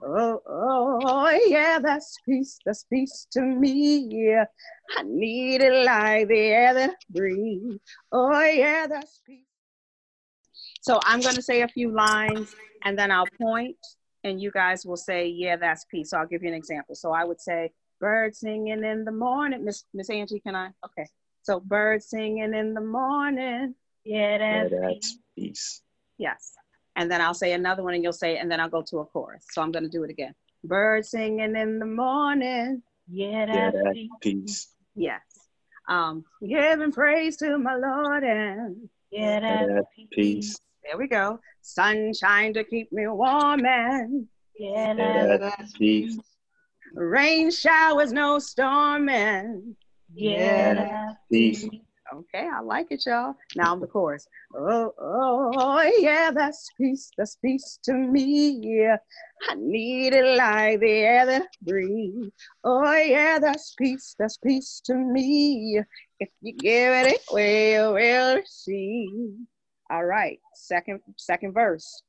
Oh, oh, yeah, that's peace, that's peace to me. Yeah, I need it like the air that I breathe. Oh, yeah, that's peace. So I'm going to say a few lines and then I'll point and you guys will say, yeah, that's peace. So I'll give you an example. So I would say, bird singing in the morning. Miss Miss Angie, can I? Okay. So bird singing in the morning. Yeah, that's, Yeah, that's peace. Yes. And then I'll say another one and you'll say, and then I'll go to a chorus. So I'm going to do it again. Bird singing in the morning. yeah, Yeah, that's that's peace. peace. Yes. Um, giving praise to my Lord and Yeah, Yeah, that's that's peace. peace. there we go. Sunshine to keep me warm and Yeah, Yeah, that's that's peace. rain showers, no storming. yeah, that's Peace. peace. Okay, I like it, y'all. Now I'm the chorus. Oh, oh, yeah, that's peace, that's peace to me. Yeah, I need it like the air that I breathe. Oh, yeah, that's peace, that's peace to me. If you give it away, you will receive. All right, second, second verse.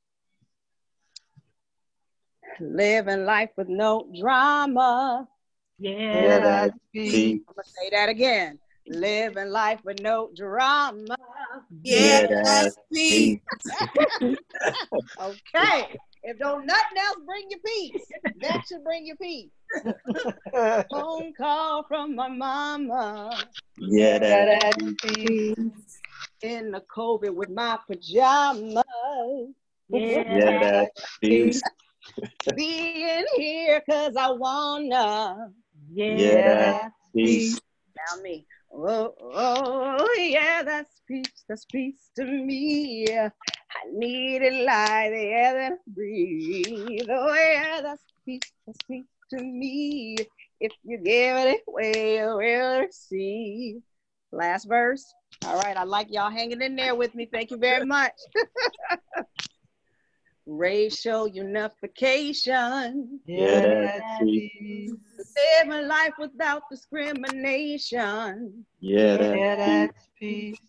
Living life with no drama. Yeah, Yeah, that's that's peace. I'm gonna say that again. Living life with no drama. Yeah, that's peace. Okay. If don't nothing else bring you peace, that should bring you peace. Phone call from my mama Yeah, that's peace. in the COVID with my pajamas. Yeah, yeah, that's peace. Being here cause I wanna. yeah, Yeah, Peace. Now me. Oh, oh, yeah, that's peace, that's peace to me. I need it like the air that I breathe. Oh, yeah, that's peace, that's peace to me. If you give it away, you will receive. Last verse. All right, I like y'all hanging in there with me. Thank you very much. Racial unification. Yeah, that's peace. Living life without discrimination. Yeah, Yeah, that's that's peace.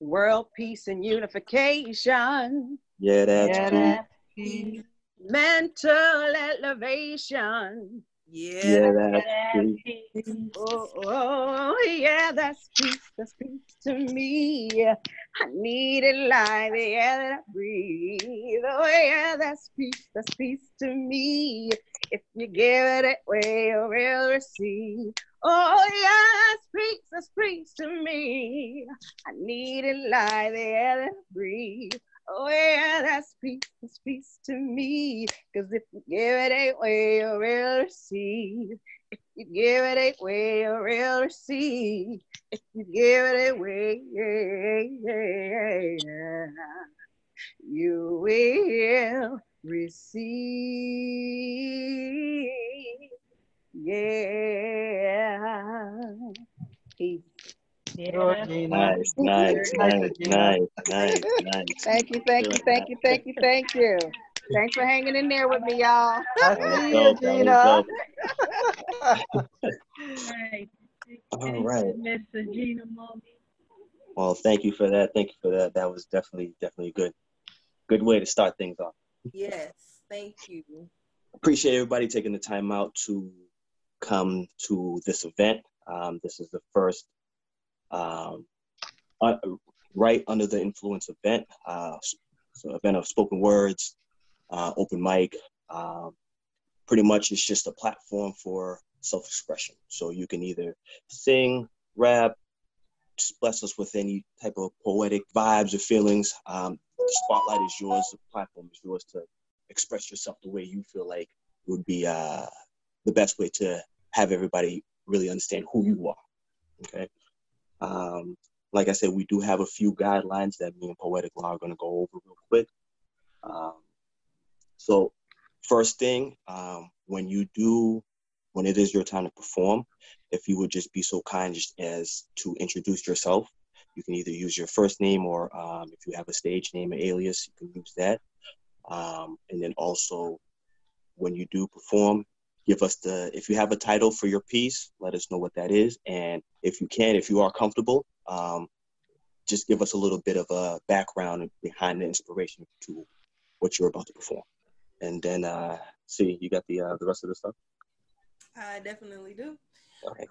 World peace and unification. yeah, that's Yeah, peace. that's peace. Mental elevation. Yeah, that's That's peace. peace. Oh, oh, yeah, that's peace. That's peace to me. I need it like the air that I breathe. Oh, yeah, that's peace. That's peace to me. If you give it away, you will receive. Oh, yeah, that's peace. That's peace to me. I need it like the air that I breathe. Oh, yeah, that's peace. That's peace to me. Cause if you give it away, you will receive. If you give it away, you will receive. If you give it away, yeah, yeah, yeah, you will receive. Yeah. Peace. Yeah, Nice, nice, nice, nice, nice, nice. Thank you, thank you, thank you, thank you, thank you. Thanks for hanging in there with me, y'all. That was dope. That All right. Miss Gina Mommy. Well, thank you for that. Thank you for that. That was definitely, definitely good. Good way to start things off. Yes, thank you. Appreciate everybody taking the time out to come to this event. Um, this is the first um, right under the influence event. Uh, so event of spoken words, uh, open mic. Um, pretty much it's just a platform for self-expression. So you can either sing, rap, bless us with any type of poetic vibes or feelings. Um, the spotlight is yours. The platform is yours to express yourself the way you feel like would be uh, the best way to have everybody really understand who you are. Okay. Um, like I said, we do have a few guidelines that me and Poetic Law are going to go over real quick. Um, so, first thing, um, when you do, when it is your time to perform, if you would just be so kind as to introduce yourself. You can either use your first name or um, if you have a stage name or alias, you can use that. Um, and then also, when you do perform, give us the if you have a title for your piece let us know what that is and if you can if you are comfortable um, just give us a little bit of a background behind the inspiration to what you're about to perform and then uh, see, you got the uh, the rest of the stuff. I definitely do. Okay.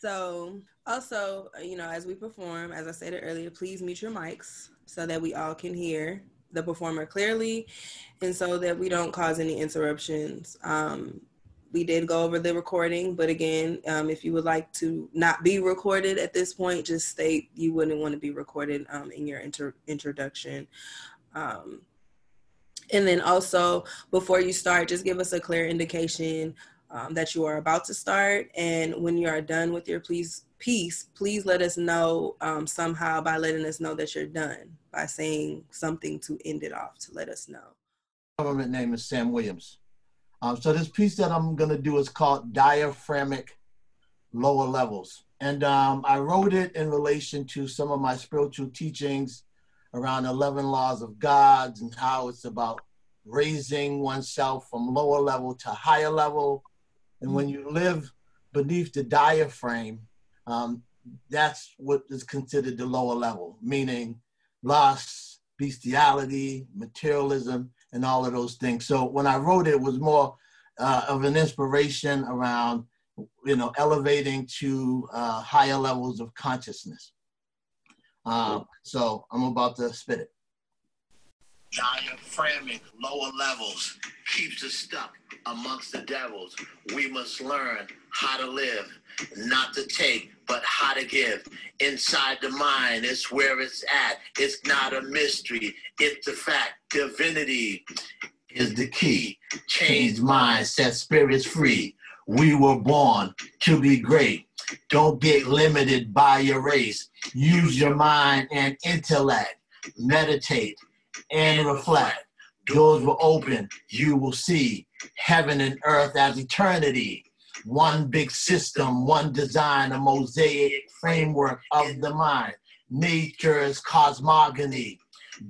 So, also, you know, as we perform, as I said earlier, please mute your mics so that we all can hear the performer clearly and so that we don't cause any interruptions. Um, we did go over the recording, but again, um, if you would like to not be recorded at this point, just state you wouldn't want to be recorded um, in your inter- introduction. Um, and then also, before you start, just give us a clear indication um, that you are about to start. And when you are done with your please piece, please let us know um, somehow by letting us know that you're done by saying something to end it off to let us know. government name is Sam Williams. Um, so this piece that I'm gonna do is called diaphragmic lower levels, and um, I wrote it in relation to some of my spiritual teachings around 11 laws of gods and how it's about raising oneself from lower level to higher level, and when you live beneath the diaphragm, um, that's what is considered the lower level, meaning lust, bestiality, materialism, and all of those things. So when I wrote it, it was more uh, of an inspiration around, you know, elevating to uh, higher levels of consciousness. Uh, so I'm about to spit it. Diaphragmic lower levels keeps us stuck amongst the devils. We must learn how to live, not to take, but how to give. Inside the mind, it's where it's at. It's not a mystery, it's a fact. Divinity is the key. Change mind, set spirits free. We were born to be great. Don't get limited by your race. Use your mind and intellect. Meditate and reflect. Doors will open. You will see heaven and earth as eternity. One big system, one design, a mosaic framework of the mind. Nature's cosmogony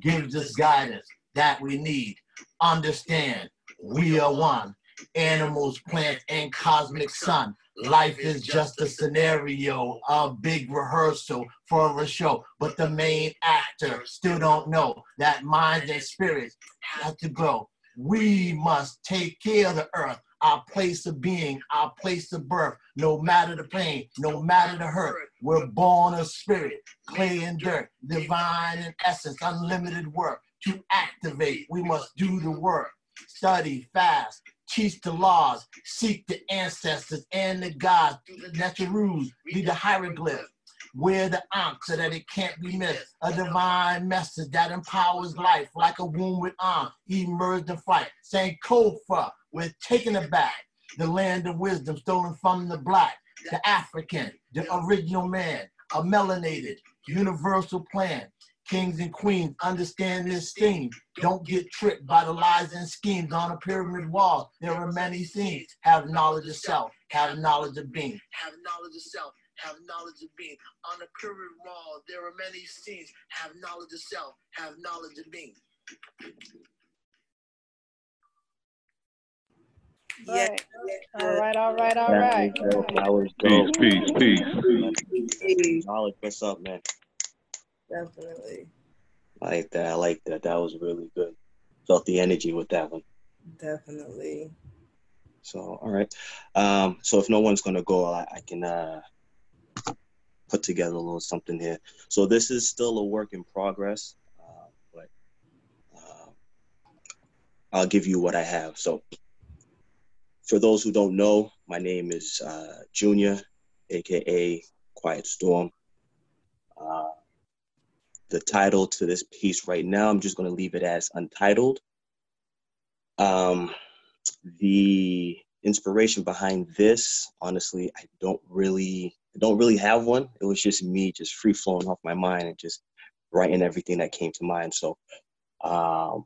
gives us guidance that we need. Understand, we are one. Animals, plants, and cosmic sun. Life is just a scenario, a big rehearsal for a show. But the main actor still don't know that minds and spirits have to grow. We must take care of the earth, our place of being, our place of birth. No matter the pain, no matter the hurt, we're born of spirit, clay and dirt, divine in essence, unlimited work. To activate, we must do the work. Study fast, teach the laws, seek the ancestors and the gods the natural rules, be the hieroglyph. Wear the answer that it can't be missed. A divine message that empowers life like a womb with arms, emerged in flight. Saying Kofa, we're taking it back. The land of wisdom stolen from the black, the African, the original man, a melanated, universal plan. Kings and queens understand this theme. Don't get tricked by the lies and schemes on a pyramid wall. There are many things. Have knowledge of self, have knowledge of being. Have knowledge of self, have knowledge of being. On a pyramid wall, there are many scenes. Have knowledge of self, have knowledge of being. Right. All right, all right, all That right. was dope. Peace, peace, peace. Knowledge, what's up, man? Definitely. I like that. I like that. That was really good. Felt the energy with that one. Definitely. So, all right. Um, so if no one's gonna go, I, I can uh, put together a little something here. So this is still a work in progress, uh, but uh, I'll give you what I have. So, for those who don't know, my name is uh, Junior, aka Quiet Storm. Uh, the title to this piece right now, I'm just gonna leave it as untitled. Um, the inspiration behind this honestly i don't really I don't really have one. It was just me just free flowing off my mind and just writing everything that came to mind. So um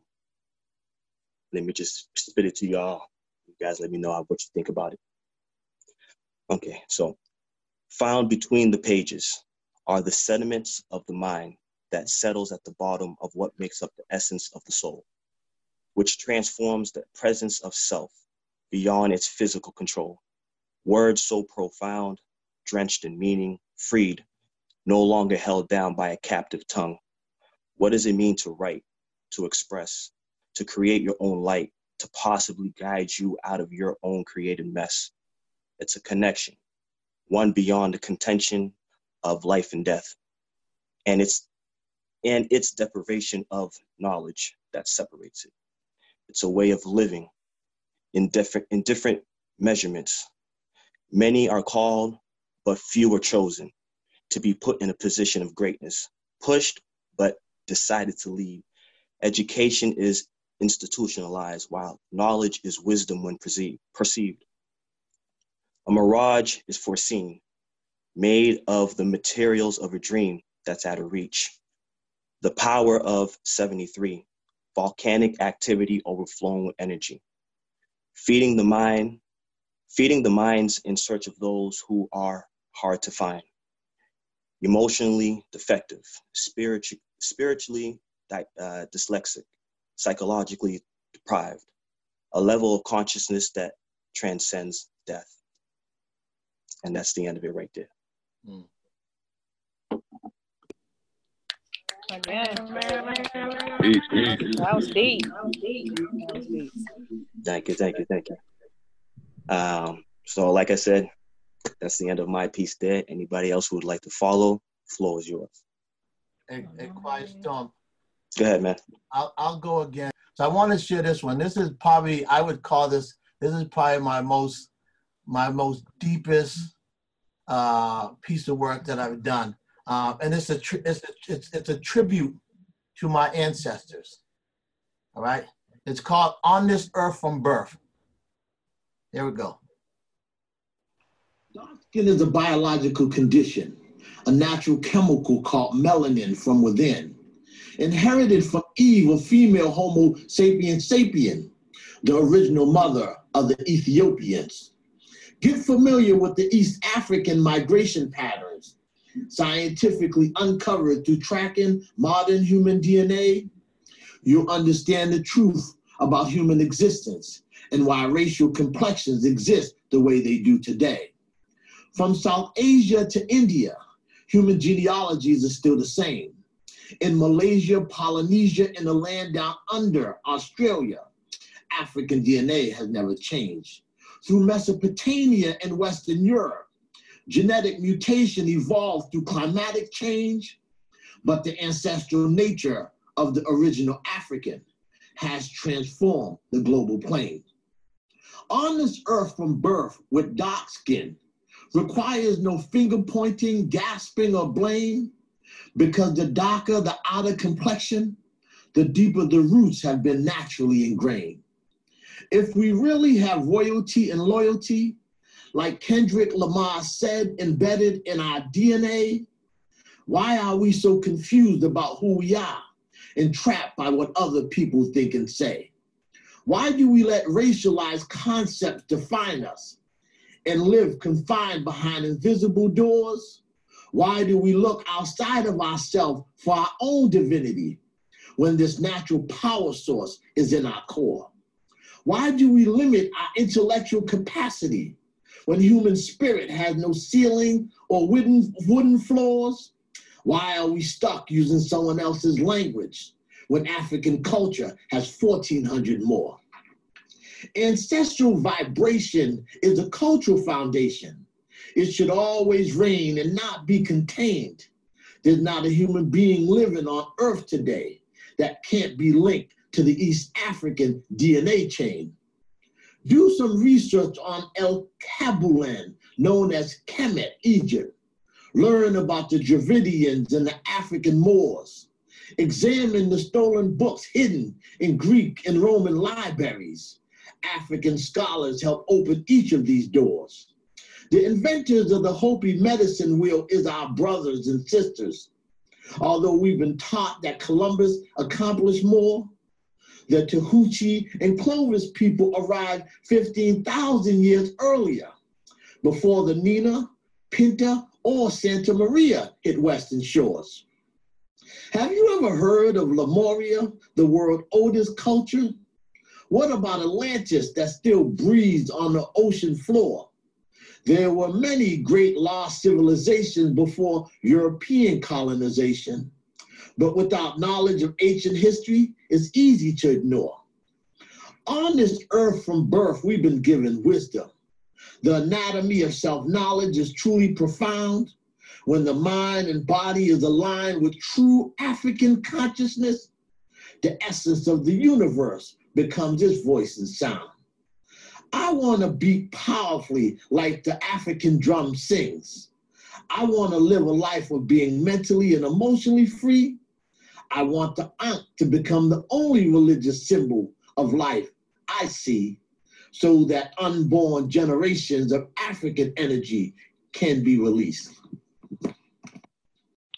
let me just spit it to y'all. You guys let me know what you think about it. Okay so found between the pages are the sediments of the mind that settles at the bottom of what makes up the essence of the soul which transforms the presence of self beyond its physical control. Words so profound, drenched in meaning, freed, no longer held down by a captive tongue. What does it mean to write, to express, to create your own light, to possibly guide you out of your own created mess. It's a connection, one beyond the contention of life and death. And it's and its deprivation of knowledge that separates it. It's a way of living in different in different measurements. Many are called, but few are chosen to be put in a position of greatness, pushed but decided to lead. Education is institutionalized, while knowledge is wisdom when perceived. A mirage is foreseen, made of the materials of a dream that's out of reach. The power of 73, volcanic activity overflowing with energy. Feeding the mind, feeding the minds in search of those who are hard to find. Emotionally defective, spiritu- spiritually uh, dyslexic, psychologically deprived, a level of consciousness that transcends death. And that's the end of it right there. Mm. Again. That was deep. That was deep. That was deep. Thank you, thank you, thank you. Um, so, like I said, that's the end of my piece there. Anybody else who would like to follow, floor is yours. Hey, hey Quiet Storm. Go ahead, man. I'll, I'll go again. So I want to share this one. This is probably I would call this. This is probably my most my most deepest uh, piece of work that I've done, uh, and it's a tri- it's, a, it's it's a tribute to my ancestors. All right, it's called "On This Earth from Birth." There we go. Skin is a biological condition, a natural chemical called melanin from within inherited from Eve, a female Homo sapiens sapien, the original mother of the Ethiopians. Get familiar with the East African migration patterns, scientifically uncovered through tracking modern human DNA. You'll understand the truth about human existence and why racial complexions exist the way they do today. From South Asia to India, human genealogies are still the same in Malaysia, Polynesia, and the land down under Australia. African DNA has never changed. Through Mesopotamia and Western Europe, genetic mutation evolved through climatic change, but the ancestral nature of the original African has transformed the global plane. On this earth from birth with dark skin requires no finger pointing, gasping, or blame because the darker the outer complexion, the deeper the roots have been naturally ingrained. If we really have royalty and loyalty, like Kendrick Lamar said, embedded in our DNA, why are we so confused about who we are and trapped by what other people think and say? Why do we let racialized concepts define us and live confined behind invisible doors? Why do we look outside of ourselves for our own divinity when this natural power source is in our core? Why do we limit our intellectual capacity when human spirit has no ceiling or wooden, wooden floors? Why are we stuck using someone else's language when African culture has 1,400 more? Ancestral vibration is a cultural foundation it should always reign and not be contained. There's not a human being living on earth today that can't be linked to the East African DNA chain. Do some research on El Kabulan, known as Kemet, Egypt. Learn about the Dravidians and the African Moors. Examine the stolen books hidden in Greek and Roman libraries. African scholars help open each of these doors. The inventors of the Hopi medicine wheel is our brothers and sisters. Although we've been taught that Columbus accomplished more, the Tahuchi and Clovis people arrived 15,000 years earlier, before the Nina, Pinta, or Santa Maria hit Western shores. Have you ever heard of Lemuria, the world's oldest culture? What about Atlantis that still breathes on the ocean floor? There were many great lost civilizations before European colonization, but without knowledge of ancient history, it's easy to ignore. On this earth from birth, we've been given wisdom. The anatomy of self knowledge is truly profound. When the mind and body is aligned with true African consciousness, the essence of the universe becomes its voice and sound. I want to beat powerfully like the African drum sings. I want to live a life of being mentally and emotionally free. I want the Ankh to become the only religious symbol of life I see so that unborn generations of African energy can be released.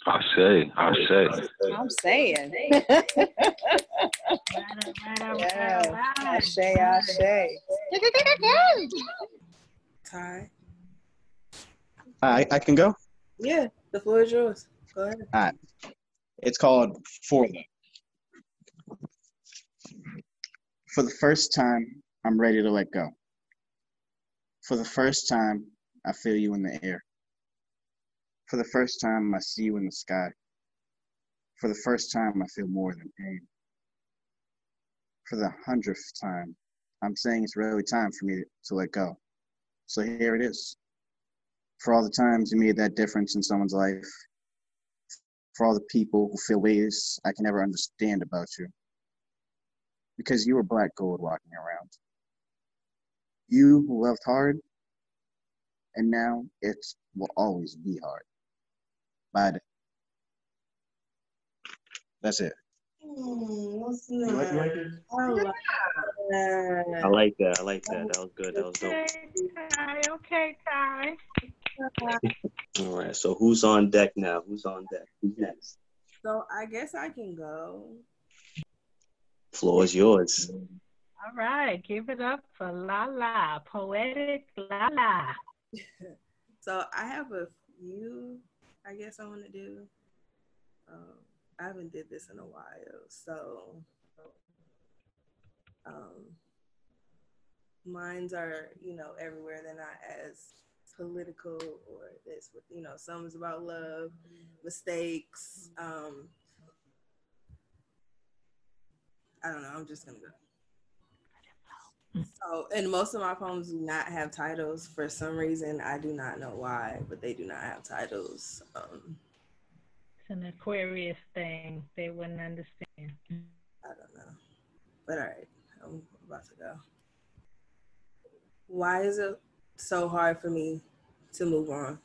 I say, I say. I'm saying. Right, all right, all right, yeah. all right. Ashe, ashe. Ty. I, I can go. Yeah, the floor is yours. Go ahead. It's called For the. For the first time, I'm ready to let go. For the first time, I feel you in the air. For the first time, I see you in the sky. For the first time, I feel more than pain. For the hundredth time, I'm saying it's really time for me to let go. So here it is. For all the times you made that difference in someone's life, for all the people who feel ways I can never understand about you. Because you were black gold walking around. You who loved hard, and now it will always be hard. Bye. That's it. Hmm, what's You like- you like that? I like that. I like that. I like that. That was good. That was dope. Okay, Ty. Okay, Ty. All right. So who's on deck now? Who's on deck? Who's next? So I guess I can go. Floor is yours. All right, give it up for La La, poetic La La. So I have a few, I guess I want to do. Um, I haven't did this in a while, so um, mines are you know everywhere. They're not as political or this, with you know, some is about love, mistakes. Um, I don't know. I'm just gonna go. So, and most of my poems do not have titles for some reason. I do not know why, but they do not have titles. Um, an Aquarius thing. They wouldn't understand. I don't know. But all right, I'm about to go. Why is it so hard for me to move on?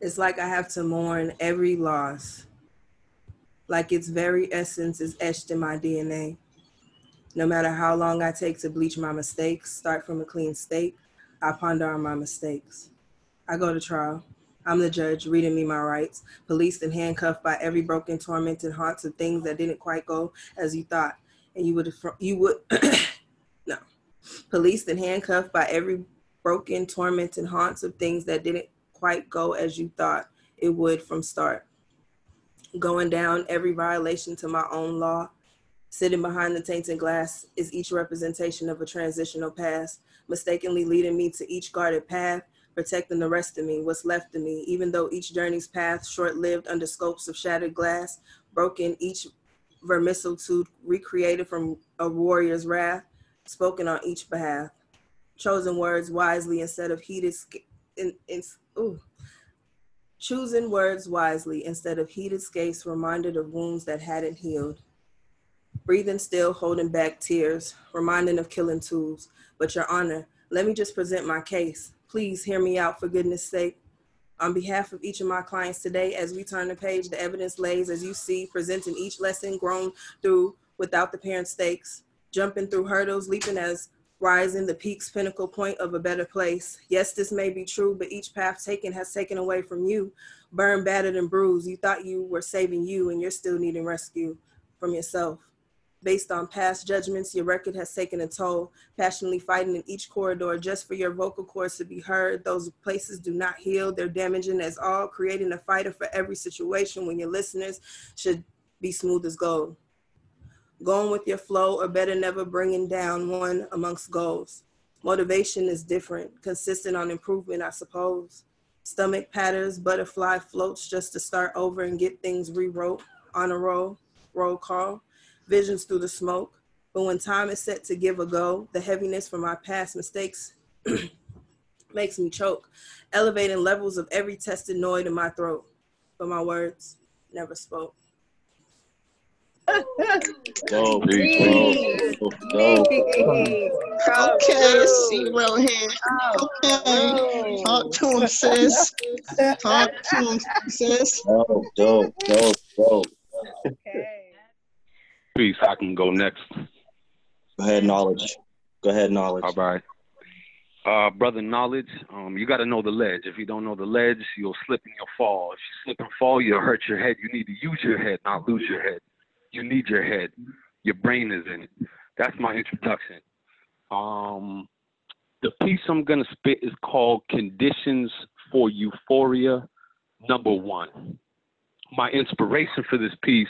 It's like I have to mourn every loss, like its very essence is etched in my DNA. No matter how long I take to bleach my mistakes, start from a clean state, I ponder on my mistakes. I go to trial. I'm the judge, reading me my rights, policed and handcuffed by every broken, tormented haunts of things that didn't quite go as you thought, and you would you would no, policed and handcuffed by every broken, tormented haunts of things that didn't quite go as you thought it would from start. Going down every violation to my own law, sitting behind the tainted glass is each representation of a transitional past, mistakenly leading me to each guarded path protecting the rest of me, what's left of me, even though each journey's path short-lived under scopes of shattered glass, broken each vermicitude recreated from a warrior's wrath, spoken on each behalf, chosen words wisely instead of heated, in, in, ooh. choosing words wisely instead of heated scapes, reminded of wounds that hadn't healed, breathing still, holding back tears, reminding of killing tools, but your honor, let me just present my case. Please hear me out for goodness sake. On behalf of each of my clients today, as we turn the page, the evidence lays as you see, presenting each lesson grown through without the parent stakes, jumping through hurdles, leaping as rising the peak's pinnacle point of a better place. Yes, this may be true, but each path taken has taken away from you. Burned, battered, and bruised. You thought you were saving you, and you're still needing rescue from yourself. Based on past judgments, your record has taken a toll, passionately fighting in each corridor just for your vocal cords to be heard. Those places do not heal, they're damaging as all, creating a fighter for every situation when your listeners should be smooth as gold. Going with your flow, or better, never bringing down one amongst goals. Motivation is different, consistent on improvement, I suppose. Stomach patterns, butterfly floats just to start over and get things rewrote on a roll, roll call visions through the smoke. But when time is set to give a go, the heaviness from my past mistakes makes me choke, elevating levels of every tested noid in my throat. But my words never spoke. Dope, Peace, dope, dope, dope. Okay, see well here. Okay. Talk to him, oh. sis. Talk to him, sis. Dope, dope, dope, dope. Okay. Peace. I can go next. Go ahead, knowledge. Go ahead, knowledge. All right. Uh, brother, knowledge. Um, you got to know the ledge. If you don't know the ledge, you'll slip and you'll fall. If you slip and fall, you'll hurt your head. You need to use your head, not lose your head. You need your head. Your brain is in it. That's my introduction. Um, the piece I'm gonna spit is called "Conditions for Euphoria." Number one. My inspiration for this piece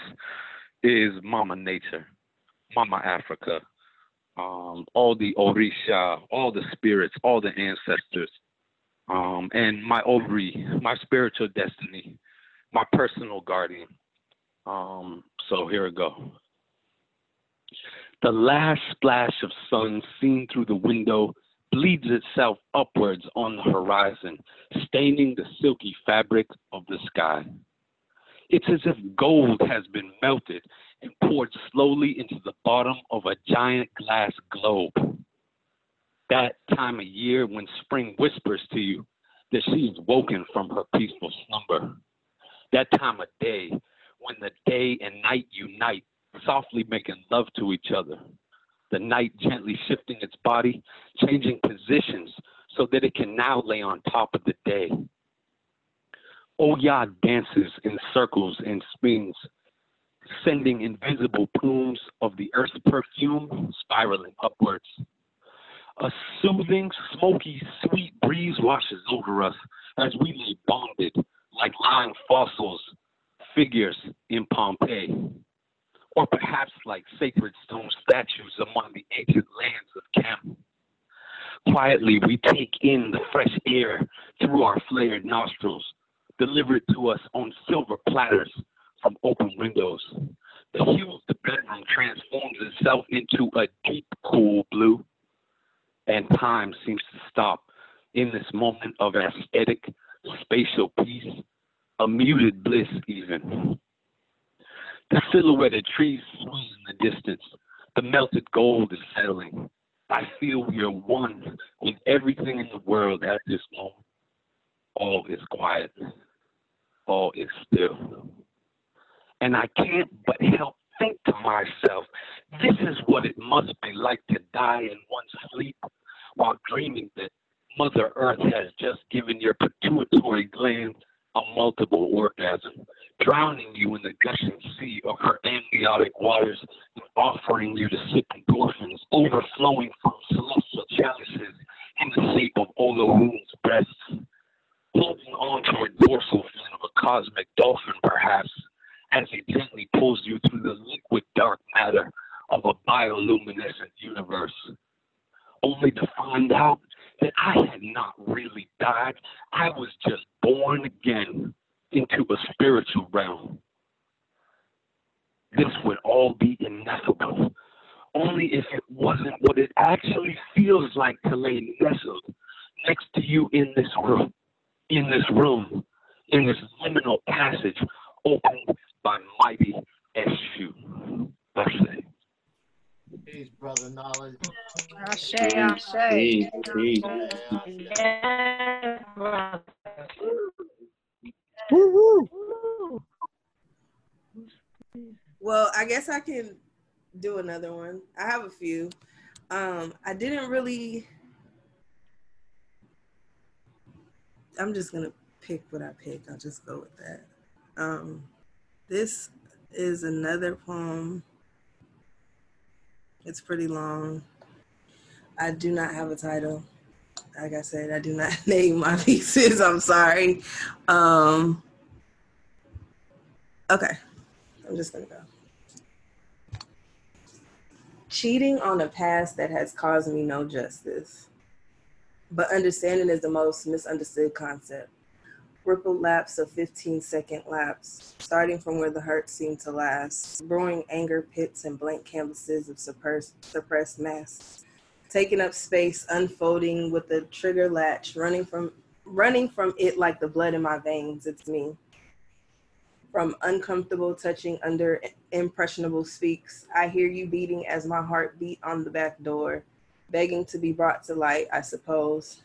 is Mama Nature, Mama Africa um, all the Orisha, all the spirits, all the ancestors, um, and my Ori, my spiritual destiny, my personal guardian. Um, so here we go. The last splash of sun seen through the window bleeds itself upwards on the horizon, staining the silky fabric of the sky. It's as if gold has been melted and poured slowly into the bottom of a giant glass globe. That time of year when spring whispers to you that she is woken from her peaceful slumber. That time of day when the day and night unite, softly making love to each other. The night gently shifting its body, changing positions so that it can now lay on top of the day. Oh, Oya dances in circles and spins, sending invisible plumes of the earth's perfume spiraling upwards. A soothing, smoky, sweet breeze washes over us as we lay bonded like lying fossils, figures in Pompeii, or perhaps like sacred stone statues among the ancient lands of Cam. Quietly, we take in the fresh air through our flared nostrils, delivered to us on silver platters from open windows. The hue of the bedroom transforms itself into a deep, cool blue, and time seems to stop in this moment of aesthetic, spatial peace, a muted bliss, even. The silhouetted trees swing in the distance. The melted gold is settling. I feel we are one with everything in the world at this moment. All is quiet. All is still. And I can't but help think to myself, this is what it must be like to die in one's sleep while dreaming that Mother Earth has just given your pituitary gland a multiple orgasm, drowning you in the gushing sea of her amniotic waters and offering you to sip endorphins overflowing from celestial chalices in the shape of all the Olohun's breasts, holding on to a dorsal fin of a cosmic dolphin, perhaps, as he gently pulls you through the liquid dark matter of a bioluminescent universe, only to find out that I had not really died. I was just born again into a spiritual realm. This would all be ineffable, only if it wasn't what it actually feels like to lay nestled next to you in this room, in this room, in this liminal passage opened by mighty Eshu. That's it. Peace, brother. Knowledge. Ashe, ashe. Peace, peace. Yes, brother. Well, I guess I can do another one. I have a few. Um, I didn't really. I'm just gonna pick what I pick. I'll just go with that. Um, this is another poem. It's pretty long. I do not have a title. Like I said, I do not name my pieces. I'm sorry. Um, okay, I'm just gonna go. Cheating on a past that has caused me no justice. But understanding is the most misunderstood concept. Ripple laps of 15 second laps, starting from where the hurt seemed to last, brewing anger pits and blank canvases of suppressed, suppressed masks, taking up space, unfolding with the trigger latch, running from running from it like the blood in my veins. It's me. From uncomfortable touching under impressionable speaks, I hear you beating as my heart beat on the back door, begging to be brought to light, I suppose.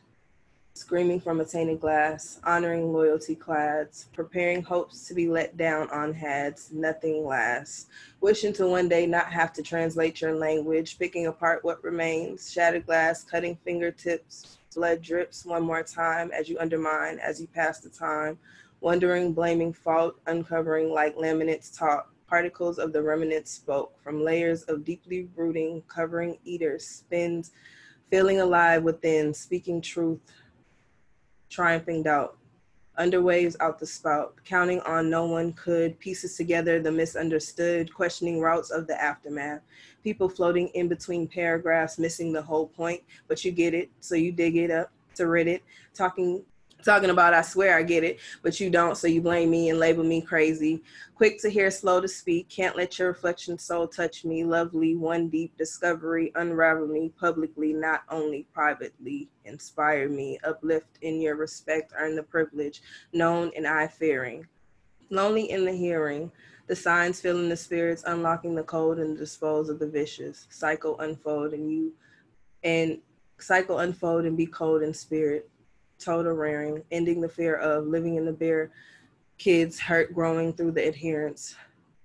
Screaming from a tainted glass, honoring loyalty clads, preparing hopes to be let down on hads, nothing lasts, wishing to one day not have to translate your language, picking apart what remains, shattered glass, cutting fingertips, blood drips one more time as you undermine, as you pass the time, wondering, blaming fault, uncovering like laminates talk. Particles of the remnants spoke from layers of deeply rooting, covering eaters, spins, feeling alive within, speaking truth, triumphing doubt. Underwaves out the spout, counting on no one could, pieces together the misunderstood, questioning routes of the aftermath. People floating in between paragraphs, missing the whole point, but you get it, so you dig it up to rid it, talking talking about I swear I get it, but you don't, so you blame me and label me crazy. Quick to hear, slow to speak, can't let your reflection soul touch me. Lovely, one deep discovery, unravel me publicly, not only privately. Inspire me, uplift in your respect, earn the privilege, known and I fearing. Lonely in the hearing, the signs filling the spirits, unlocking the cold and dispose of the vicious. Cycle unfold and you and cycle unfold and be cold in spirit total rearing, ending the fear of living in the bear kids hurt growing through the adherence,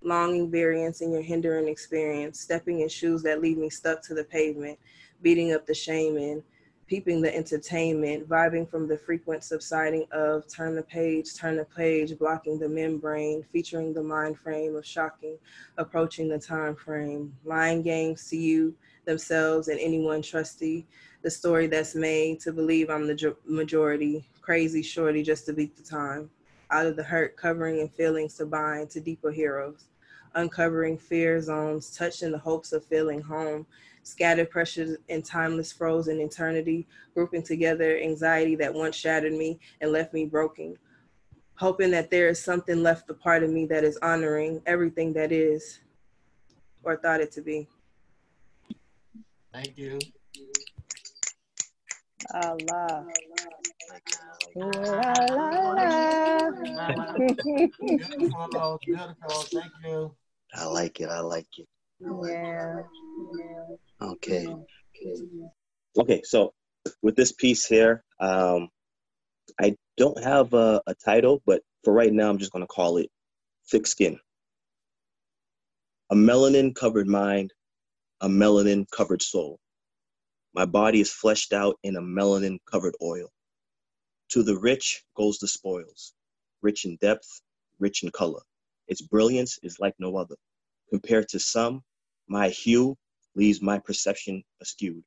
longing variance in your hindering experience, stepping in shoes that leave me stuck to the pavement, beating up the shame in, peeping the entertainment, vibing from the frequent subsiding of turn the page, turn the page, blocking the membrane, featuring the mind frame of shocking, approaching the time frame, lying games to you, themselves, and anyone trusty, the story that's made to believe I'm the majority, crazy shorty just to beat the time. Out of the hurt, covering and feelings to bind to deeper heroes. Uncovering fear zones, touching the hopes of feeling home. Scattered pressures in timeless frozen eternity, grouping together anxiety that once shattered me and left me broken. Hoping that there is something left a part of me that is honoring everything that is or thought it to be. Thank you. Allah. beautiful, beautiful. Thank you. I like it. I like it. I like Yeah. it. Okay. Okay. So with this piece here, um, I don't have a, a title, but for right now, I'm just going to call it Thick Skin. A melanin covered mind, a melanin covered soul. My body is fleshed out in a melanin covered oil. To the rich goes the spoils, rich in depth, rich in color. Its brilliance is like no other. Compared to some, my hue leaves my perception askewed,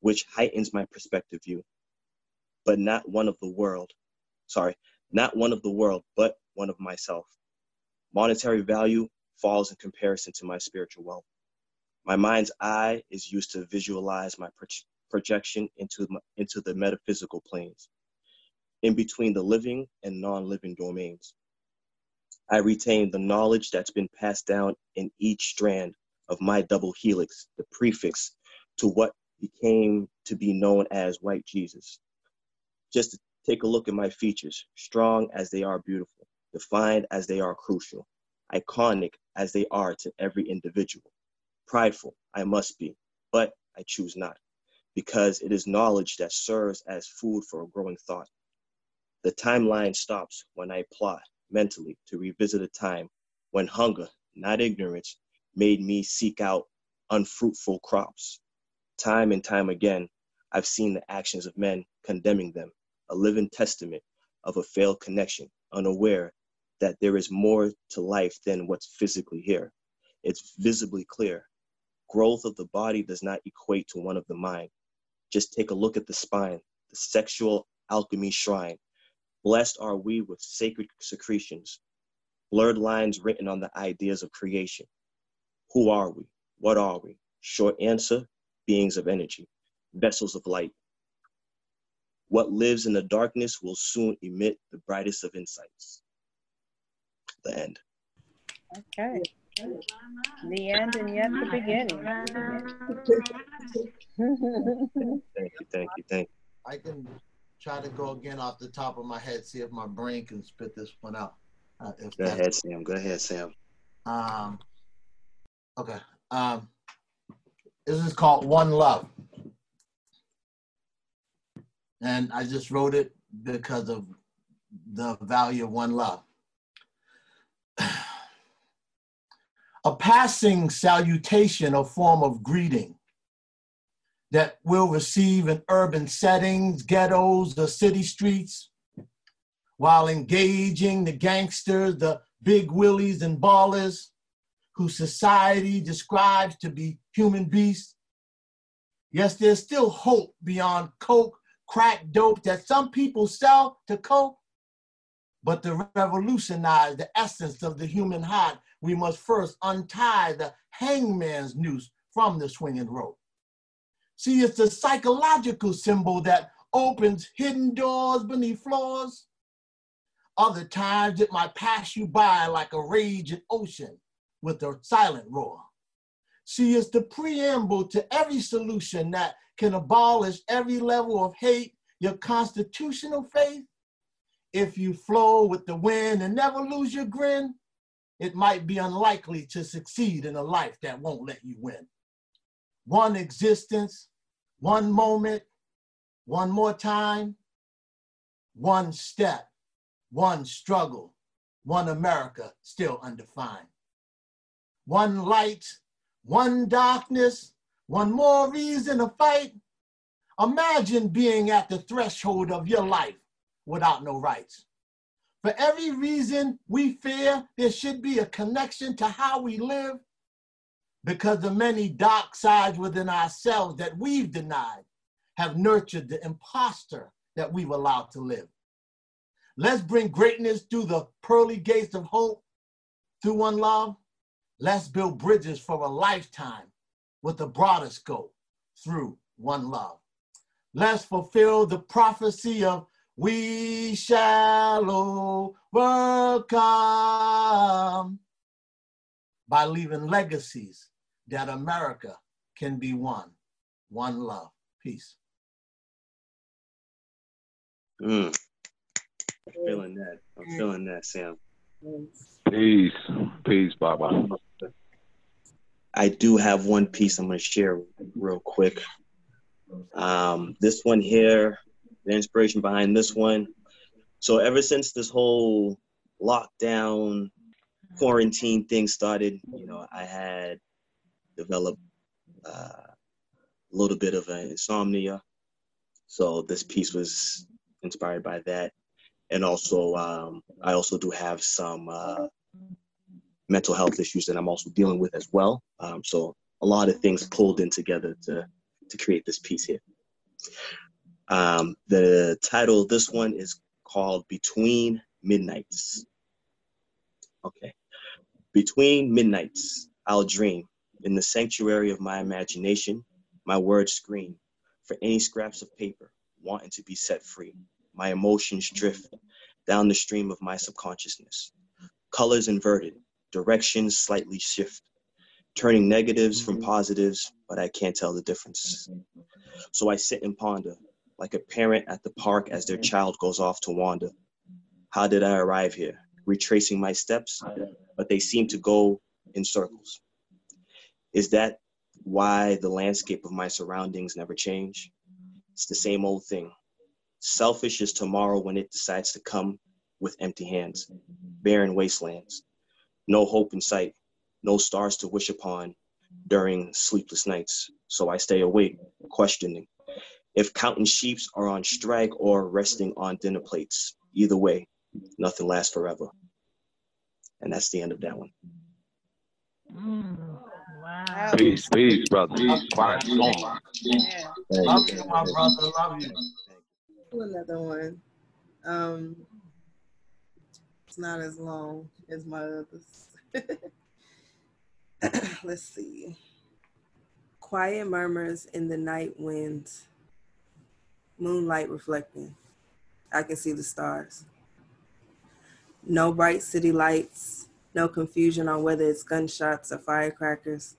which heightens my perspective view. But not one of the world, sorry, not one of the world, but one of myself. Monetary value falls in comparison to my spiritual wealth. My mind's eye is used to visualize my pro- projection into, my, into the metaphysical planes, in between the living and non living domains. I retain the knowledge that's been passed down in each strand of my double helix, the prefix to what became to be known as white Jesus. Just to take a look at my features, strong as they are beautiful, defined as they are crucial, iconic as they are to every individual. Prideful, I must be, but I choose not, because it is knowledge that serves as food for a growing thought. The timeline stops when I plot mentally to revisit a time when hunger, not ignorance, made me seek out unfruitful crops. Time and time again, I've seen the actions of men condemning them, a living testament of a failed connection, unaware that there is more to life than what's physically here. It's visibly clear growth of the body does not equate to one of the mind. Just take a look at the spine, the sexual alchemy shrine. Blessed are we with sacred secretions, blurred lines written on the ideas of creation. Who are we? What are we? Short answer beings of energy, vessels of light. What lives in the darkness will soon emit the brightest of insights. The end. Okay. The end and yet the beginning. Thank you, thank you, thank you. I can try to go again off the top of my head, see if my brain can spit this one out. Uh, if. Go ahead, Sam. Go ahead, Sam. Um, okay. Um, this is called One Love. And I just wrote it because of the value of one love. A passing salutation or form of greeting that we'll receive in urban settings, ghettos, or city streets, while engaging the gangsters, the big willies and ballers, whose society describes to be human beasts. Yes, there's still hope beyond coke, crack, dope that some people sell to cope. But to revolutionize the essence of the human heart, we must first untie the hangman's noose from the swinging rope. See, it's the psychological symbol that opens hidden doors beneath floors. Other times it might pass you by like a raging ocean with a silent roar. See, it's the preamble to every solution that can abolish every level of hate, your constitutional faith. If you flow with the wind and never lose your grin, it might be unlikely to succeed in a life that won't let you win. One existence, one moment, one more time, one step, one struggle, one America still undefined. One light, one darkness, one more reason to fight. Imagine being at the threshold of your life without no rights. For every reason we fear, there should be a connection to how we live because the many dark sides within ourselves that we've denied have nurtured the imposter that we've allowed to live. Let's bring greatness through the pearly gates of hope, through one love. Let's build bridges for a lifetime with a broader scope through one love. Let's fulfill the prophecy of we shall overcome by leaving legacies that America can be one. One love. Peace. Mm. I'm feeling that. I'm feeling that, Sam. Peace. Peace, Baba. I do have one piece I'm going to share real quick. Um, this one here, the inspiration behind this one. So ever since this whole lockdown quarantine thing started, you know, I had developed uh, a little bit of an insomnia. So this piece was inspired by that, and also um, I also do have some uh, mental health issues that I'm also dealing with as well. Um, so a lot of things pulled in together to to create this piece here. Um, the title of this one is called Between Midnights. Okay. Between midnights, I'll dream. In the sanctuary of my imagination, my words scream for any scraps of paper wanting to be set free. My emotions drift down the stream of my subconsciousness. Colors inverted, directions slightly shift, turning negatives from positives, but I can't tell the difference. So I sit and ponder, like a parent at the park as their child goes off to wander. How did I arrive here? Retracing my steps, but they seem to go in circles. Is that why the landscape of my surroundings never change? It's the same old thing. Selfish is tomorrow when it decides to come with empty hands, barren wastelands, no hope in sight, no stars to wish upon during sleepless nights. So I stay awake, questioning if counting sheeps are on strike or resting on dinner plates. Either way, nothing lasts forever. And that's the end of that one. Mm, wow. Peace, peace, brother. Peace. Quiet storm. Yeah. Love you, my brother. Love you. Another one. Um, it's not as long as my others. Let's see. Quiet murmurs in the night winds. Moonlight reflecting. I can see the stars. No bright city lights, no confusion on whether it's gunshots or firecrackers.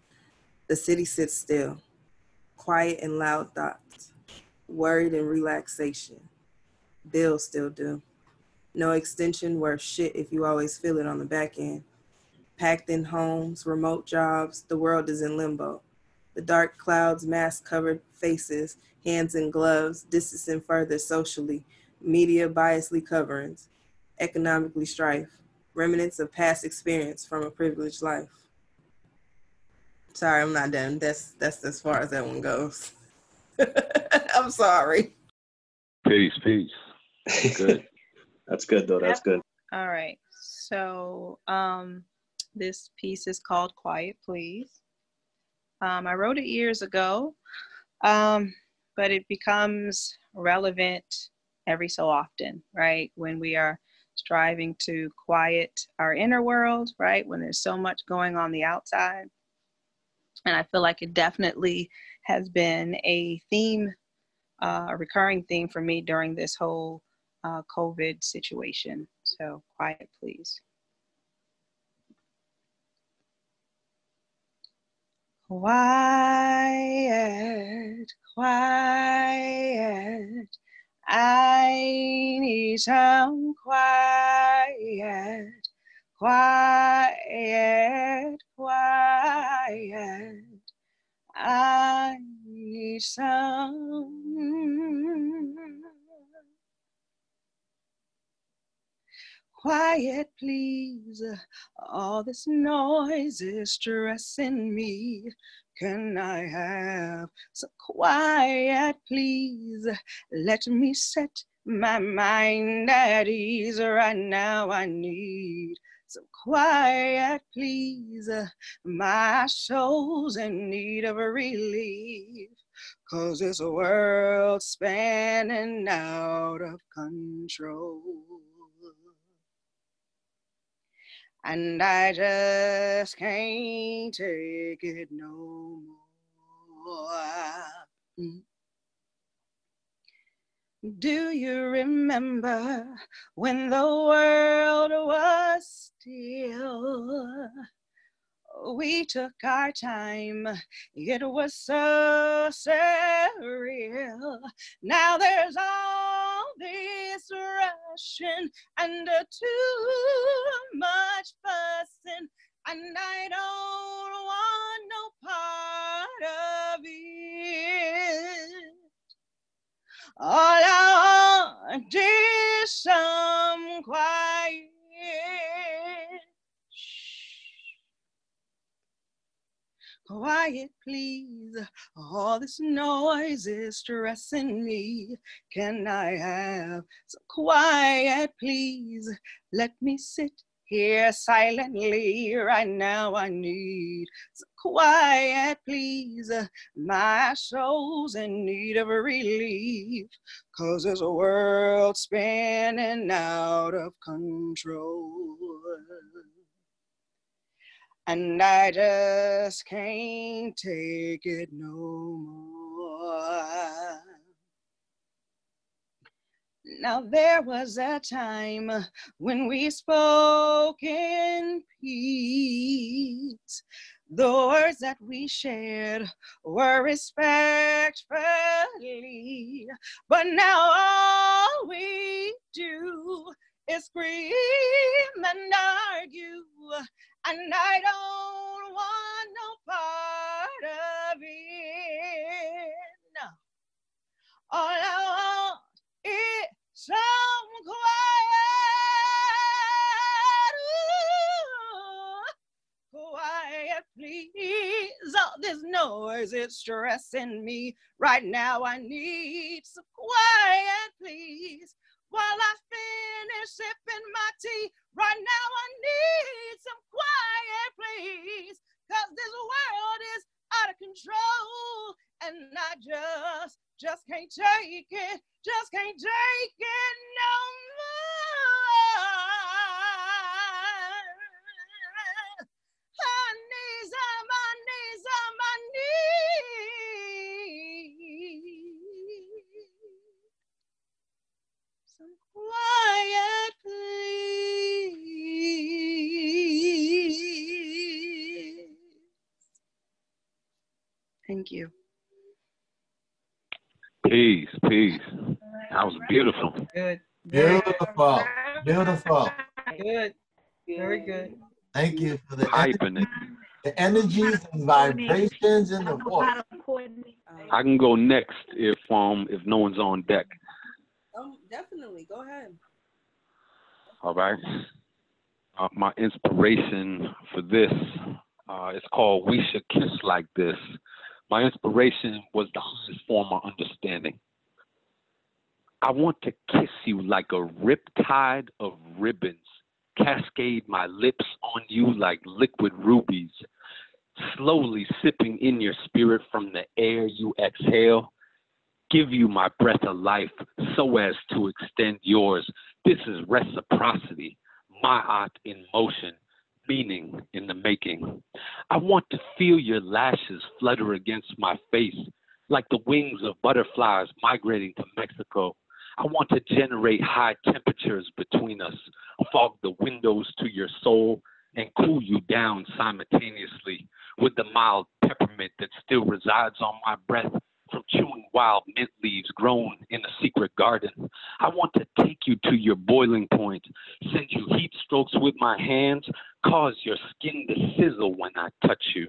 The city sits still, quiet and loud thoughts, worried and relaxation. Bills still do. No extension worth shit if you always feel it on the back end. Packed in homes, remote jobs, the world is in limbo. The dark clouds, mask covered faces, hands in gloves, distancing further socially, media biasly coverings, economically strife, remnants of past experience from a privileged life. Sorry, I'm not done. That's that's as far as that one goes. I'm sorry. Peace, peace. Good. That's good though. That's good. All right. So um, this piece is called Quiet Please. Um, I wrote it years ago, um, but it becomes relevant every so often, right? When we are striving to quiet our inner world, right? When there's so much going on the outside. And I feel like it definitely has been a theme, uh, a recurring theme for me during this whole uh, COVID situation. So, quiet, please. Quiet, quiet. I need some quiet, quiet, quiet. I need some quiet, please. All this noise is stressing me. Can I have some quiet, please? Let me set my mind at ease right now. I need some quiet, please. My soul's in need of a relief. Cause this world's spinning out of control and I just can't take it no more. Do you remember when the world was still? We took our time, it was so surreal. Now there's all this rushing and uh, too much fussing, and I don't want no part of it. All I want is some quiet. Quiet, please. All this noise is stressing me. Can I have some quiet, please? Let me sit here silently. Right now, I need some quiet, please. My soul's in need of relief. Cause there's a world spinning out of control and I just can't take it no more. Now there was a time when we spoke in peace. The words that we shared were respectfully, but now all we do is scream and argue and I don't want no part of it. No. All I want is some quiet. Ooh, quiet, please. Oh, All this noise is stressing me. Right now, I need some quiet, please. While I finish sipping my tea, right now I need some quiet, please. Cause this world is out of control. And I just, just can't take it. Just can't take it no more. Thank you. Peace, peace. That was beautiful. Good. Beautiful. Beautiful. Good. Very good. Thank you for the, Hyping it. the energies and vibrations in the voice. Um, I can go next if um if no one's on deck. um, definitely. Go ahead. All right. Uh, my inspiration for this uh, is called "We Should Kiss Like This." My inspiration was the highest form of understanding. I want to kiss you like a riptide of ribbons, cascade my lips on you like liquid rubies, slowly sipping in your spirit from the air you exhale. Give you my breath of life so as to extend yours. This is reciprocity, my art in motion, meaning in the making. I want to feel your lashes flutter against my face like the wings of butterflies migrating to Mexico. I want to generate high temperatures between us, fog the windows to your soul, and cool you down simultaneously with the mild peppermint that still resides on my breath from chewing wild mint leaves grown in a secret garden. I want to take you to your boiling point, send you heat strokes with my hands, cause your skin to sizzle when I touch you.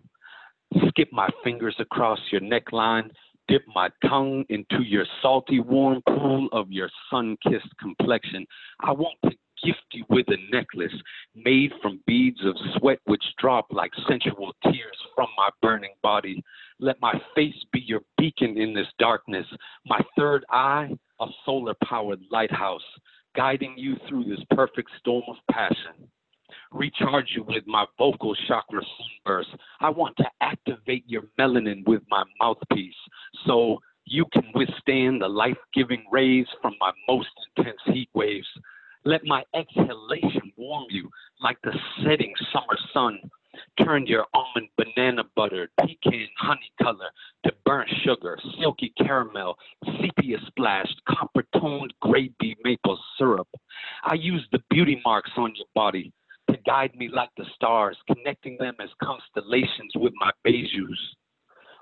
Skip my fingers across your neckline, dip my tongue into your salty, warm pool of your sun kissed complexion. I want to gift you with a necklace made from beads of sweat which drop like sensual tears from my burning body. Let my face be your beacon in this darkness, my third eye, a solar powered lighthouse, guiding you through this perfect storm of passion. Recharge you with my vocal chakra sunburst. I want to activate your melanin with my mouthpiece so you can withstand the life giving rays from my most intense heat waves. Let my exhalation warm you like the setting summer sun. Turn your almond banana butter, pecan honey color to burnt sugar, silky caramel, sepia splashed, copper toned grade B maple syrup. I use the beauty marks on your body to guide me like the stars, connecting them as constellations with my bejoux.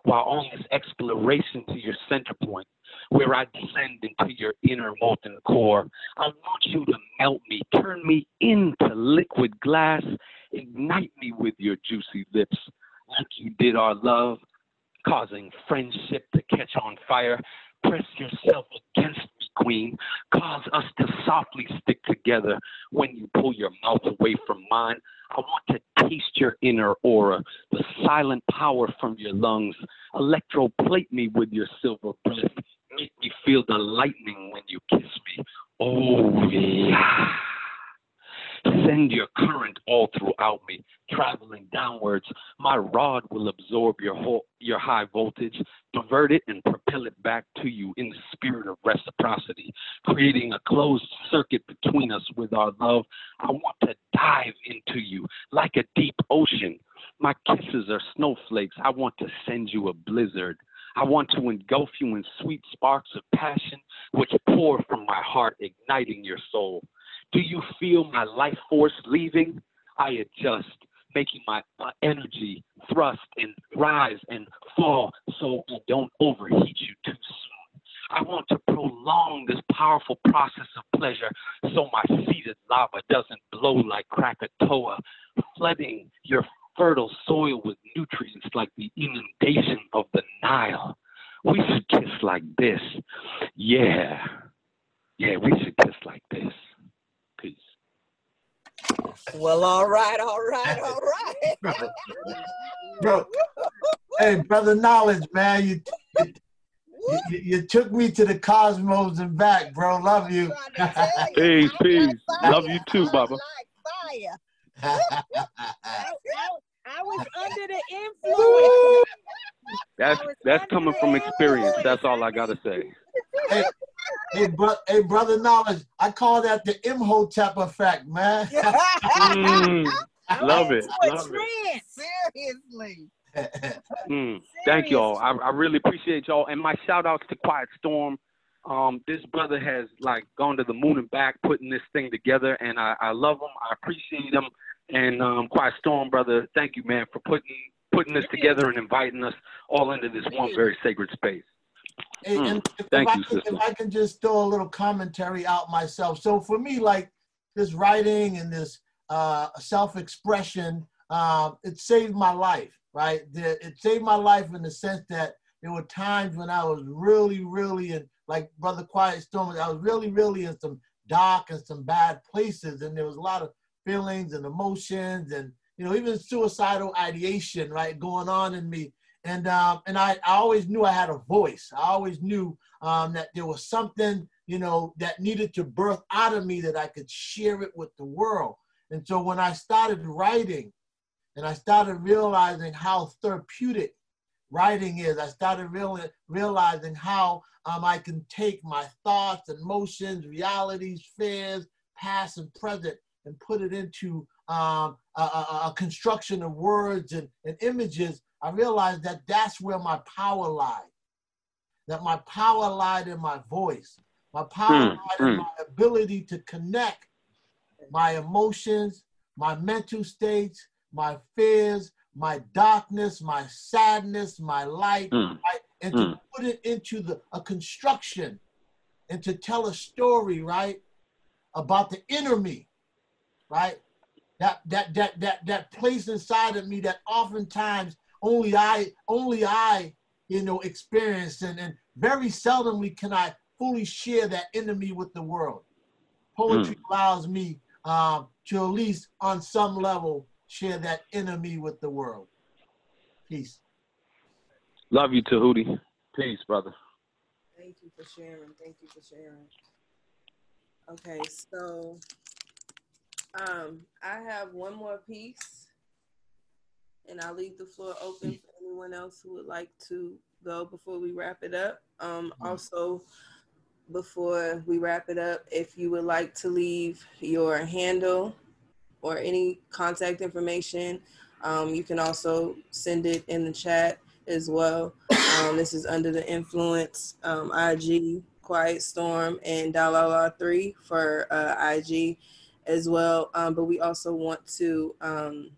While on this exploration to your center point, where I descend into your inner molten core, I want you to melt me, turn me into liquid glass, ignite me with your juicy lips, like you did our love, causing friendship to catch on fire. Press yourself against me, queen. Cause us to softly stick together when you pull your mouth away from mine. I want to taste your inner aura, the silent power from your lungs. Electroplate me with your silver breath. Make me feel the lightning when you kiss me. Oh, yeah. Send your current all throughout me, traveling downwards. My rod will absorb your whole, your high voltage, divert it, and propel it back to you in the spirit of reciprocity, creating a closed circuit between us with our love. I want to dive into you like a deep ocean. My kisses are snowflakes. I want to send you a blizzard. I want to engulf you in sweet sparks of passion, which pour from my heart, igniting your soul. Do you feel my life force leaving? I adjust, making my energy thrust and rise and fall so I don't overheat you too soon. I want to prolong this powerful process of pleasure so my seeded lava doesn't blow like Krakatoa, flooding your fertile soil with nutrients like the inundation of the Nile. We should kiss like this. Yeah. Yeah, we should kiss like this. Peace. Well, all right, all right, all right. Bro, hey, brother, knowledge, man. You, you, you, you took me to the cosmos and back, bro. Love you. Peace, peace. Love you too, Baba. Fire. hey, I, I was under the influence. That's that's coming from experience. That's all I gotta say. hey, bro, hey, brother, knowledge. I call that the Imhotep effect, man. Mm, love it. Into a Love it. Seriously. Mm, thank y'all. I, I really appreciate y'all. And my shout outs to Quiet Storm. Um, this brother has like gone to the moon and back putting this thing together, and I, I love him. I appreciate him. And um, Quiet Storm, brother, thank you, man, for putting putting this together and inviting us all into this one very sacred space. Hey, Mm, and if, thank I you, can, sister. if I can just throw a little commentary out myself. So for me, like this writing and this uh, self-expression, um, it saved my life, right? The- It saved my life in the sense that there were times when I was really, really in, like Brother Quiet Storm, I was really, really in some dark and some bad places, and there was a lot of feelings and emotions, and you know, even suicidal ideation, right, going on in me and um, and I, I always knew I had a voice. I always knew um, that there was something you know that needed to birth out of me that I could share it with the world. And so when I started writing, and I started realizing how therapeutic writing is, I started really realizing how um, I can take my thoughts, emotions, realities, fears, past and present, and put it into um, a, a, a construction of words and, and images I realized that that's where my power lied. That my power lied in my voice. My power Mm, lied in mm. my ability to connect my emotions, my mental states, my fears, my darkness, my sadness, my light, Mm, right? and to mm. put it into the a construction and to tell a story, right, about the inner me, right? That that that that that place inside of me that oftentimes only I only I you know experience and, and very seldomly can I fully share that enemy with the world. Poetry allows me um, to at least on some level share that enemy with the world. Peace. Love you, Tahuti. Peace, brother. Thank you for sharing. Thank you for sharing. Okay, so um, I have one more piece, and I'll leave the floor open for anyone else who would like to go before we wrap it up. Um, also, before we wrap it up, if you would like to leave your handle or any contact information, um, you can also send it in the chat as well. Um, this is under the influence um, IG, Quiet Storm, and Dalala 3 for uh, IG as well. Um, but we also want to um,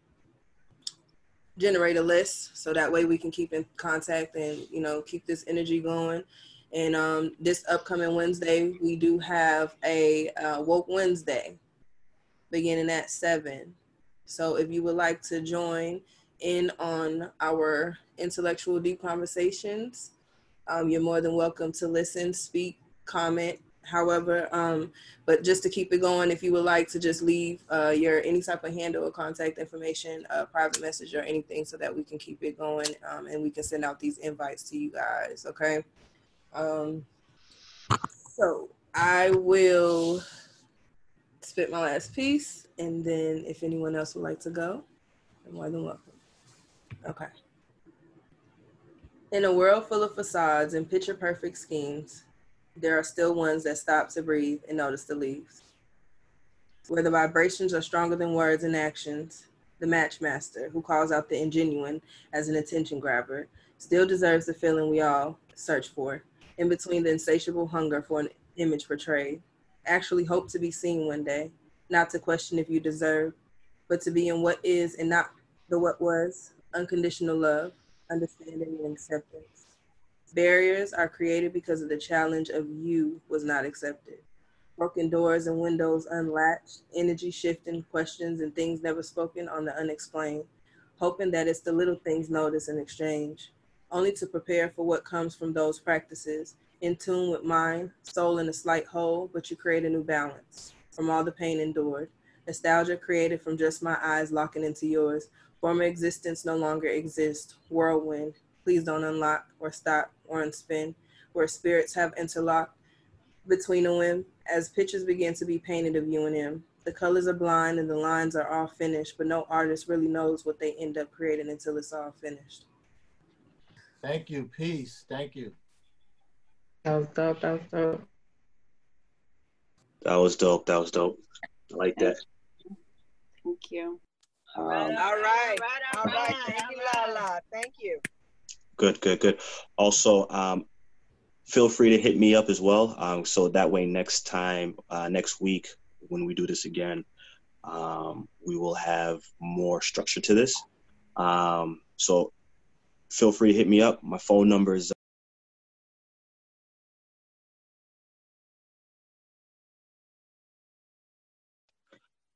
generate a list so that way we can keep in contact and you know keep this energy going. And um, this upcoming Wednesday, we do have a uh, Woke Wednesday beginning at seven. So if you would like to join in on our intellectual deep conversations, um, you're more than welcome to listen, speak, comment, however. Um, but just to keep it going, if you would like to just leave uh, your any type of handle or contact information, a private message or anything, so that we can keep it going um, and we can send out these invites to you guys. Okay. Um, so I will spit my last piece, and then if anyone else would like to go, you're more than welcome. Okay. In a world full of facades and picture perfect schemes, there are still ones that stop to breathe and notice the leaves. Where the vibrations are stronger than words and actions, the matchmaster, who calls out the ingenuine as an attention grabber, still deserves the feeling we all search for, in between the insatiable hunger for an image portrayed. Actually hope to be seen one day, not to question if you deserve, but to be in what is and not the what was, unconditional love, understanding, and acceptance. Barriers are created because of the challenge of you was not accepted. Broken doors and windows unlatched, energy shifting, questions and things never spoken on the unexplained, hoping that it's the little things noticed in exchange, only to prepare for what comes from those practices, in tune with mind, soul in a slight hole, but you create a new balance from all the pain endured. Nostalgia created from just my eyes locking into yours. Former existence no longer exists. Whirlwind, please don't unlock or stop or unspin, where spirits have interlocked between a whim as pictures begin to be painted of you and him. The colors are blind and the lines are all finished, but no artist really knows what they end up creating until it's all finished. Thank you. Peace. Thank you. That was dope. That was dope. That was dope. That was dope. I like that. Thank you. Um, All right. All right. Thank you, Lala. Thank you. Good, good, good. Also, um, feel free to hit me up as well. Um, so that way, next time, uh, next week, when we do this again, um, we will have more structure to this. Um, So feel free to hit me up. My phone number is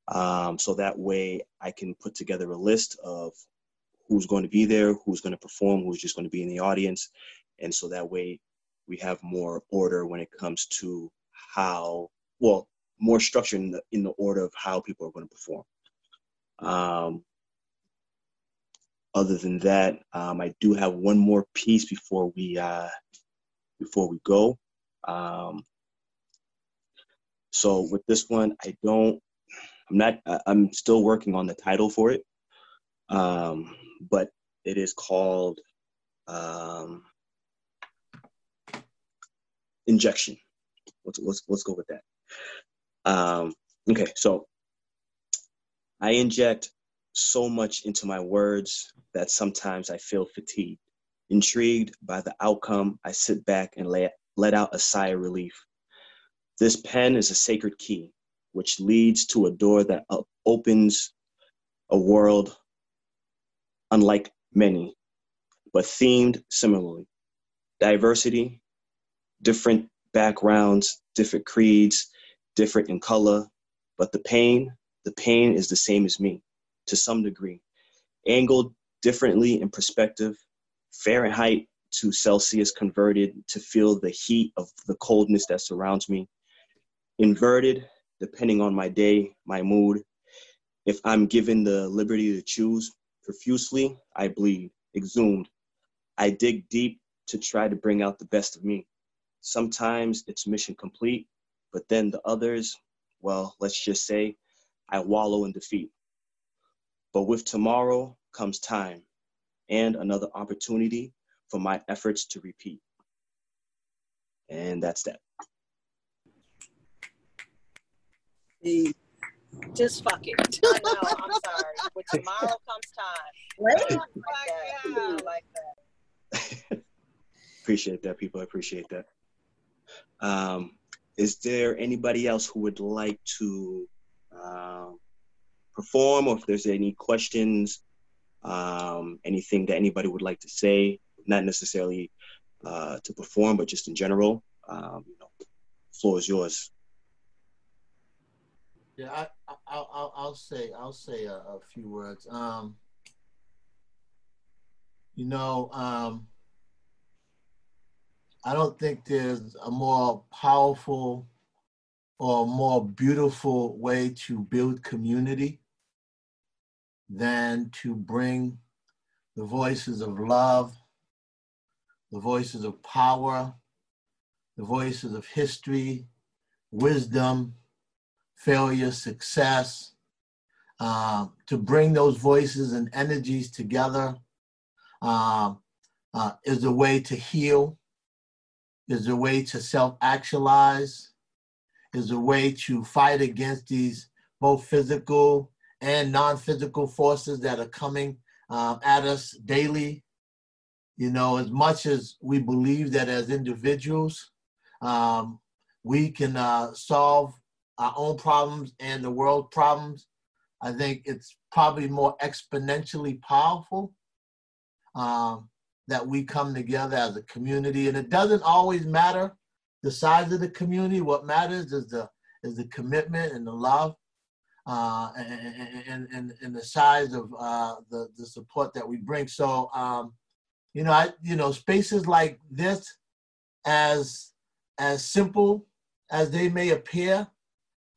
um, so that way I can put together a list of who's going to be there, who's going to perform, who's just going to be in the audience, and so that way we have more order when it comes to how well more structure in the in the order of how people are going to perform. Um, other than that, um, I do have one more piece before we uh, before we go. Um, so with this one, I don't. I'm not. I'm still working on the title for it, um, but it is called um, injection. Let's let's let's go with that. Um, okay, so I inject so much into my words that sometimes I feel fatigued. Intrigued by the outcome, I sit back and let, let out a sigh of relief. This pen is a sacred key, which leads to a door that opens a world unlike many, but themed similarly. Diversity, different backgrounds, different creeds, different in color, but the pain, the pain is the same as me to some degree. Angled differently in perspective, Fahrenheit to Celsius converted to feel the heat of the coldness that surrounds me. Inverted, depending on my day, my mood. If I'm given the liberty to choose, profusely, I bleed, exhumed. I dig deep to try to bring out the best of me. Sometimes it's mission complete, but then the others, well, let's just say I wallow in defeat. But with tomorrow comes time and another opportunity for my efforts to repeat. And that's that. Just fuck it. I know, I'm sorry. With tomorrow comes time. Wait. Like that. I like that. appreciate that, people. I appreciate that. Um, is there anybody else who would like to um, perform, or if there's any questions, um, anything that anybody would like to say, not necessarily uh, to perform, but just in general, um, you know, floor is yours. Yeah, I, I, I'll, I'll say, I'll say a, a few words. Um, you know, um, I don't think there's a more powerful or more beautiful way to build community than to bring the voices of love, the voices of power, the voices of history, wisdom, failure, success, uh, to bring those voices and energies together uh, uh, is a way to heal, is a way to self actualize, is a way to fight against these both physical and non-physical forces that are coming um, at us daily. You know, as much as we believe that as individuals, um, we can uh, solve our own problems and the world problems, I think it's probably more exponentially powerful um, that we come together as a community. And it doesn't always matter the size of the community. What matters is the is the commitment and the love uh, and, and, and the size of uh, the, the support that we bring. So, um, you know, I, you know, spaces like this, as as simple as they may appear,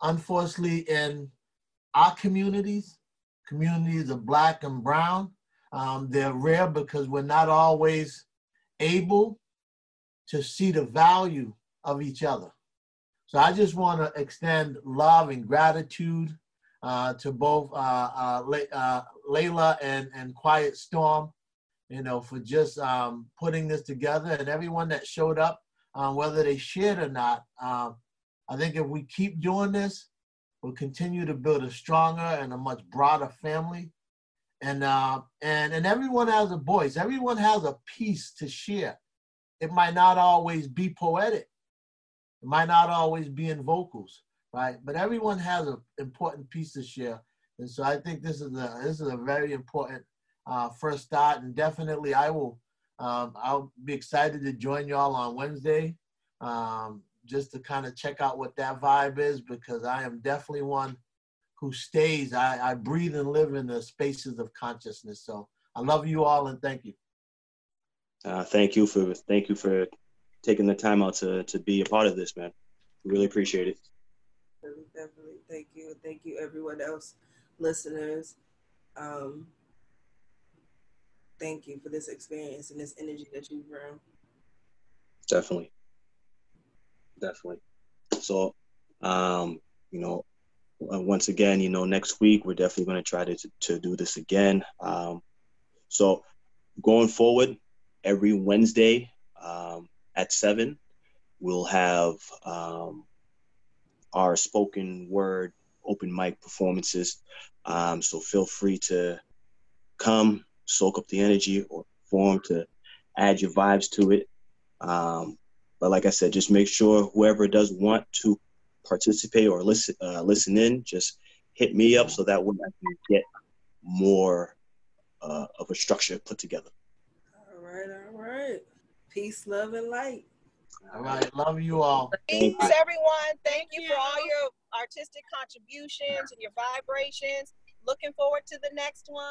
unfortunately, in our communities, communities of Black and Brown, um, they're rare because we're not always able to see the value of each other. So I just want to extend love and gratitude uh, to both uh, uh, Le- uh, Layla and, and Quiet Storm, you know, for just um, putting this together and everyone that showed up, um, whether they shared or not. I think if we keep doing this, we'll continue to build a stronger and a much broader family. And, uh, and, and everyone has a voice. Everyone has a piece to share. It might not always be poetic. It might not always be in vocals right? But everyone has an important piece to share, and so I think this is a this is a very important uh, first start, and definitely I will. Um, I'll be excited to join y'all on Wednesday, um, just to kind of check out what that vibe is, because I am definitely one who stays. I, I breathe and live in the spaces of consciousness. So I love you all and thank you. Uh, thank you for thank you for taking the time out to to be a part of this, man. We really appreciate it. Definitely, definitely. Thank you. Thank you, everyone else, listeners. Um, thank you for this experience and this energy that you bring. Definitely. Definitely. So, um, you know, uh, once again, you know, next week we're definitely going to try to to do this again. Um, so, going forward, every Wednesday um, at seven, we'll have um, our spoken word open mic performances. Um, so feel free to come, soak up the energy, or form to add your vibes to it. Um, but like I said, just make sure whoever does want to participate or listen uh, listen in, just hit me up so that way I can get more uh, of a structure put together. All right, all right. Peace, love, and light. All right, love you all. Peace, everyone. Thank you for all your artistic contributions and your vibrations. Looking forward to the next one.